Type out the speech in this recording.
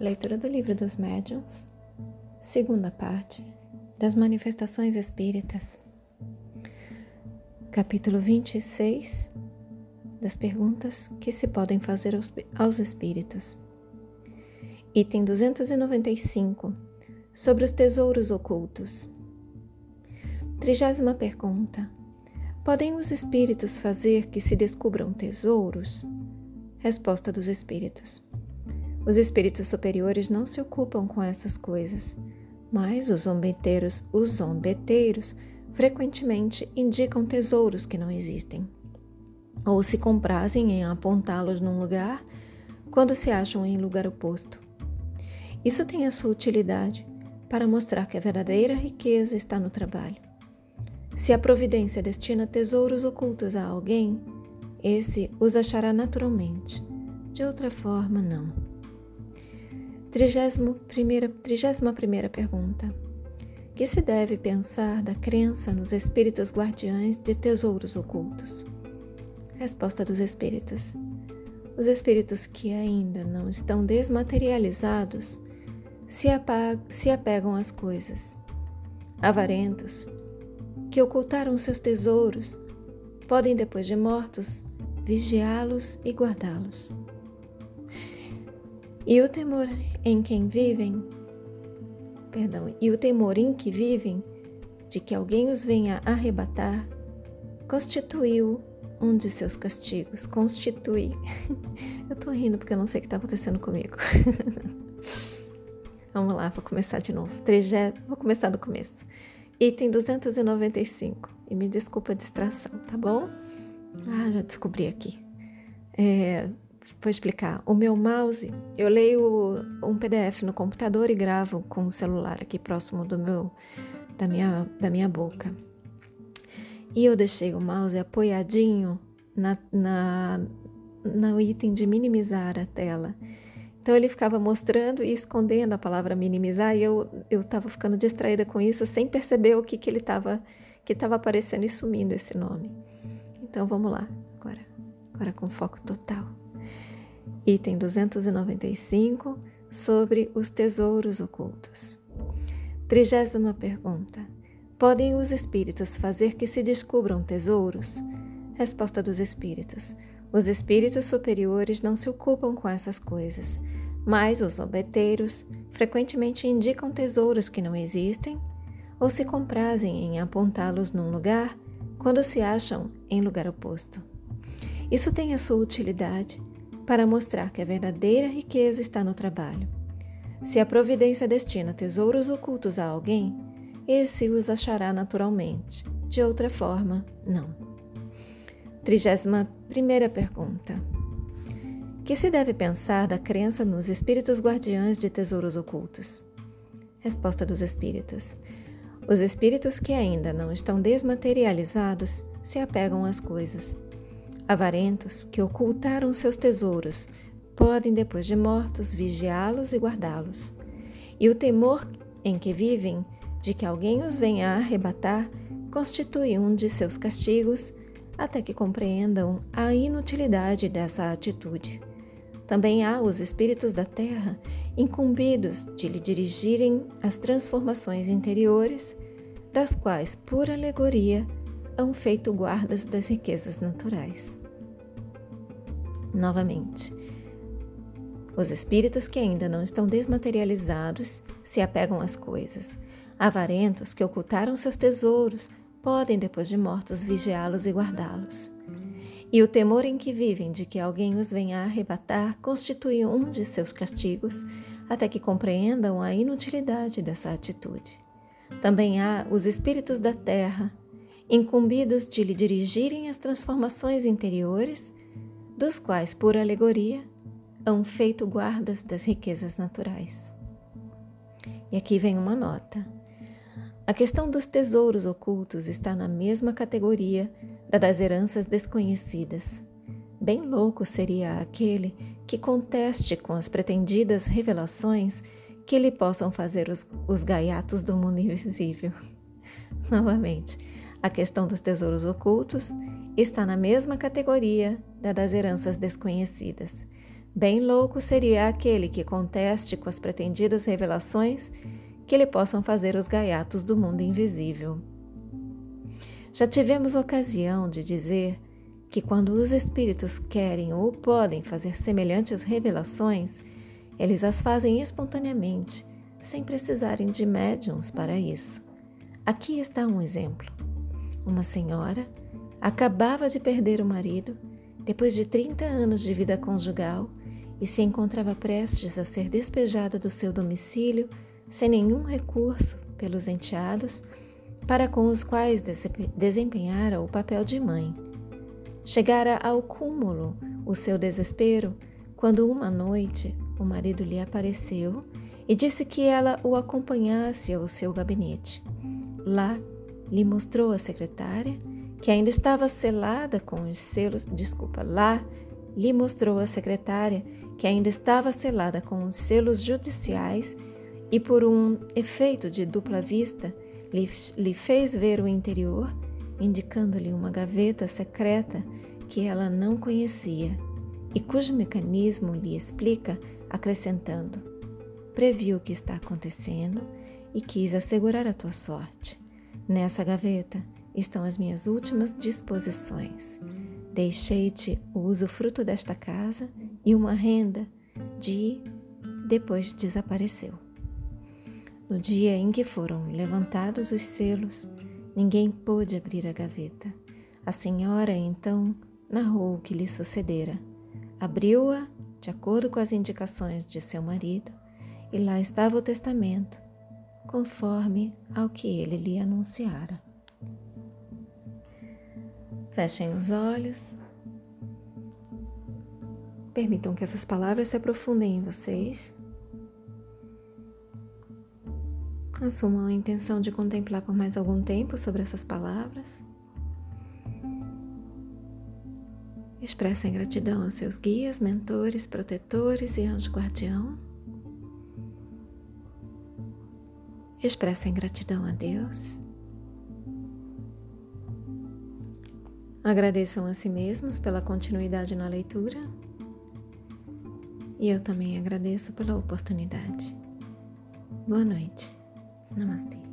Leitura do Livro dos Médiuns, segunda parte das Manifestações Espíritas, capítulo 26 das perguntas que se podem fazer aos, aos Espíritos, item 295 sobre os tesouros ocultos. Trigésima pergunta: Podem os Espíritos fazer que se descubram tesouros? Resposta dos Espíritos. Os espíritos superiores não se ocupam com essas coisas, mas os zombeteiros, os zombeteiros frequentemente indicam tesouros que não existem, ou se comprazem em apontá-los num lugar quando se acham em lugar oposto. Isso tem a sua utilidade para mostrar que a verdadeira riqueza está no trabalho. Se a providência destina tesouros ocultos a alguém, esse os achará naturalmente. De outra forma, não. Trigésima primeira, trigésima primeira pergunta. Que se deve pensar da crença nos espíritos guardiães de tesouros ocultos? Resposta dos espíritos. Os espíritos que ainda não estão desmaterializados se, se apegam às coisas. Avarentos, que ocultaram seus tesouros, podem, depois de mortos, vigiá-los e guardá-los. E o temor em quem vivem, perdão, e o temor em que vivem de que alguém os venha arrebatar, constituiu um de seus castigos. Constitui. eu tô rindo porque eu não sei o que tá acontecendo comigo. Vamos lá, vou começar de novo. Trigé... Vou começar do começo. Item 295. E me desculpa a distração, tá bom? Ah, já descobri aqui. É, Vou explicar. O meu mouse, eu leio um PDF no computador e gravo com o celular aqui próximo do meu da minha da minha boca. E eu deixei o mouse apoiadinho na, na no item de minimizar a tela. Então ele ficava mostrando e escondendo a palavra minimizar e eu eu estava ficando distraída com isso sem perceber o que que ele estava que estava aparecendo e sumindo esse nome. Então vamos lá, agora, agora com foco total. Item 295 sobre os tesouros ocultos. Trigésima pergunta: Podem os espíritos fazer que se descubram tesouros? Resposta dos espíritos: Os espíritos superiores não se ocupam com essas coisas, mas os obeteiros frequentemente indicam tesouros que não existem ou se comprazem em apontá-los num lugar quando se acham em lugar oposto. Isso tem a sua utilidade para mostrar que a verdadeira riqueza está no trabalho. Se a providência destina tesouros ocultos a alguém, esse os achará naturalmente. De outra forma, não. 31 primeira pergunta. Que se deve pensar da crença nos espíritos guardiães de tesouros ocultos? Resposta dos espíritos. Os espíritos que ainda não estão desmaterializados se apegam às coisas Avarentos que ocultaram seus tesouros podem, depois de mortos, vigiá-los e guardá-los. E o temor em que vivem de que alguém os venha arrebatar constitui um de seus castigos até que compreendam a inutilidade dessa atitude. Também há os espíritos da terra incumbidos de lhe dirigirem as transformações interiores, das quais, por alegoria, hão feito guardas das riquezas naturais. Novamente, os espíritos que ainda não estão desmaterializados se apegam às coisas. Avarentos que ocultaram seus tesouros podem, depois de mortos, vigiá-los e guardá-los. E o temor em que vivem de que alguém os venha arrebatar constitui um de seus castigos, até que compreendam a inutilidade dessa atitude. Também há os espíritos da terra incumbidos de lhe dirigirem as transformações interiores, dos quais, por alegoria, hão feito guardas das riquezas naturais. E aqui vem uma nota. A questão dos tesouros ocultos está na mesma categoria da das heranças desconhecidas. Bem louco seria aquele que conteste com as pretendidas revelações que lhe possam fazer os, os gaiatos do mundo invisível. Novamente, a questão dos tesouros ocultos está na mesma categoria da das heranças desconhecidas. Bem louco seria aquele que conteste com as pretendidas revelações que lhe possam fazer os gaiatos do mundo invisível. Já tivemos ocasião de dizer que quando os espíritos querem ou podem fazer semelhantes revelações, eles as fazem espontaneamente, sem precisarem de médiums para isso. Aqui está um exemplo. Uma senhora acabava de perder o marido depois de 30 anos de vida conjugal e se encontrava prestes a ser despejada do seu domicílio sem nenhum recurso pelos enteados para com os quais desempenhara o papel de mãe. Chegara ao cúmulo o seu desespero quando uma noite o marido lhe apareceu e disse que ela o acompanhasse ao seu gabinete. Lá lhe mostrou a secretária que ainda estava selada com os selos, desculpa, lá lhe mostrou a secretária que ainda estava selada com os selos judiciais e por um efeito de dupla vista lhe, lhe fez ver o interior, indicando-lhe uma gaveta secreta que ela não conhecia e cujo mecanismo lhe explica, acrescentando: Previ o que está acontecendo e quis assegurar a tua sorte. Nessa gaveta estão as minhas últimas disposições. Deixei-te o usufruto desta casa e uma renda de. Depois desapareceu. No dia em que foram levantados os selos, ninguém pôde abrir a gaveta. A senhora então narrou o que lhe sucedera. Abriu-a de acordo com as indicações de seu marido, e lá estava o testamento, conforme ao que ele lhe anunciara. Fechem os olhos. Permitam que essas palavras se aprofundem em vocês. Assumam a intenção de contemplar por mais algum tempo sobre essas palavras. Expressem gratidão aos seus guias, mentores, protetores e anjo guardião. Expressem gratidão a Deus. Agradeçam a si mesmos pela continuidade na leitura. E eu também agradeço pela oportunidade. Boa noite. Namastê.